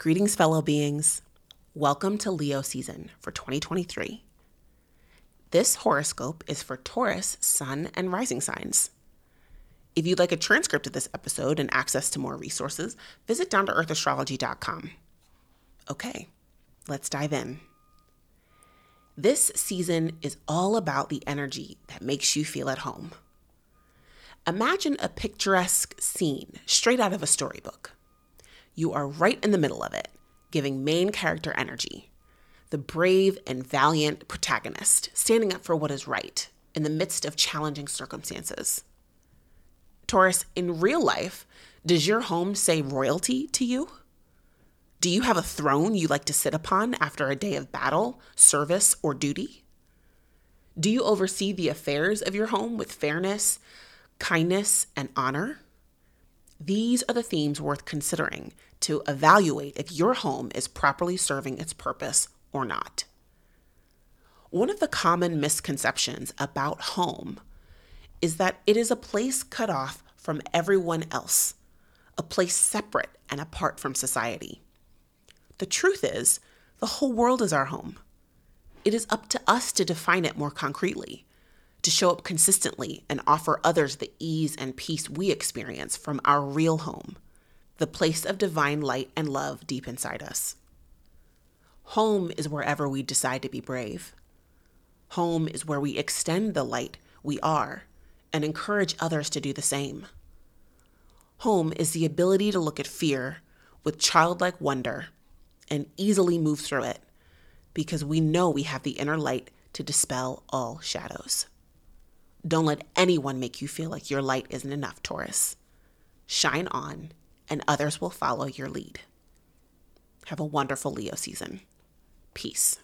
Greetings, fellow beings. Welcome to Leo season for 2023. This horoscope is for Taurus, Sun, and Rising signs. If you'd like a transcript of this episode and access to more resources, visit Down2EarthAstrology.com. Okay, let's dive in. This season is all about the energy that makes you feel at home. Imagine a picturesque scene straight out of a storybook. You are right in the middle of it, giving main character energy. The brave and valiant protagonist standing up for what is right in the midst of challenging circumstances. Taurus, in real life, does your home say royalty to you? Do you have a throne you like to sit upon after a day of battle, service, or duty? Do you oversee the affairs of your home with fairness, kindness, and honor? These are the themes worth considering to evaluate if your home is properly serving its purpose or not. One of the common misconceptions about home is that it is a place cut off from everyone else, a place separate and apart from society. The truth is, the whole world is our home. It is up to us to define it more concretely to show up consistently and offer others the ease and peace we experience from our real home, the place of divine light and love deep inside us. Home is wherever we decide to be brave. Home is where we extend the light we are and encourage others to do the same. Home is the ability to look at fear with childlike wonder and easily move through it because we know we have the inner light to dispel all shadows. Don't let anyone make you feel like your light isn't enough, Taurus. Shine on, and others will follow your lead. Have a wonderful Leo season. Peace.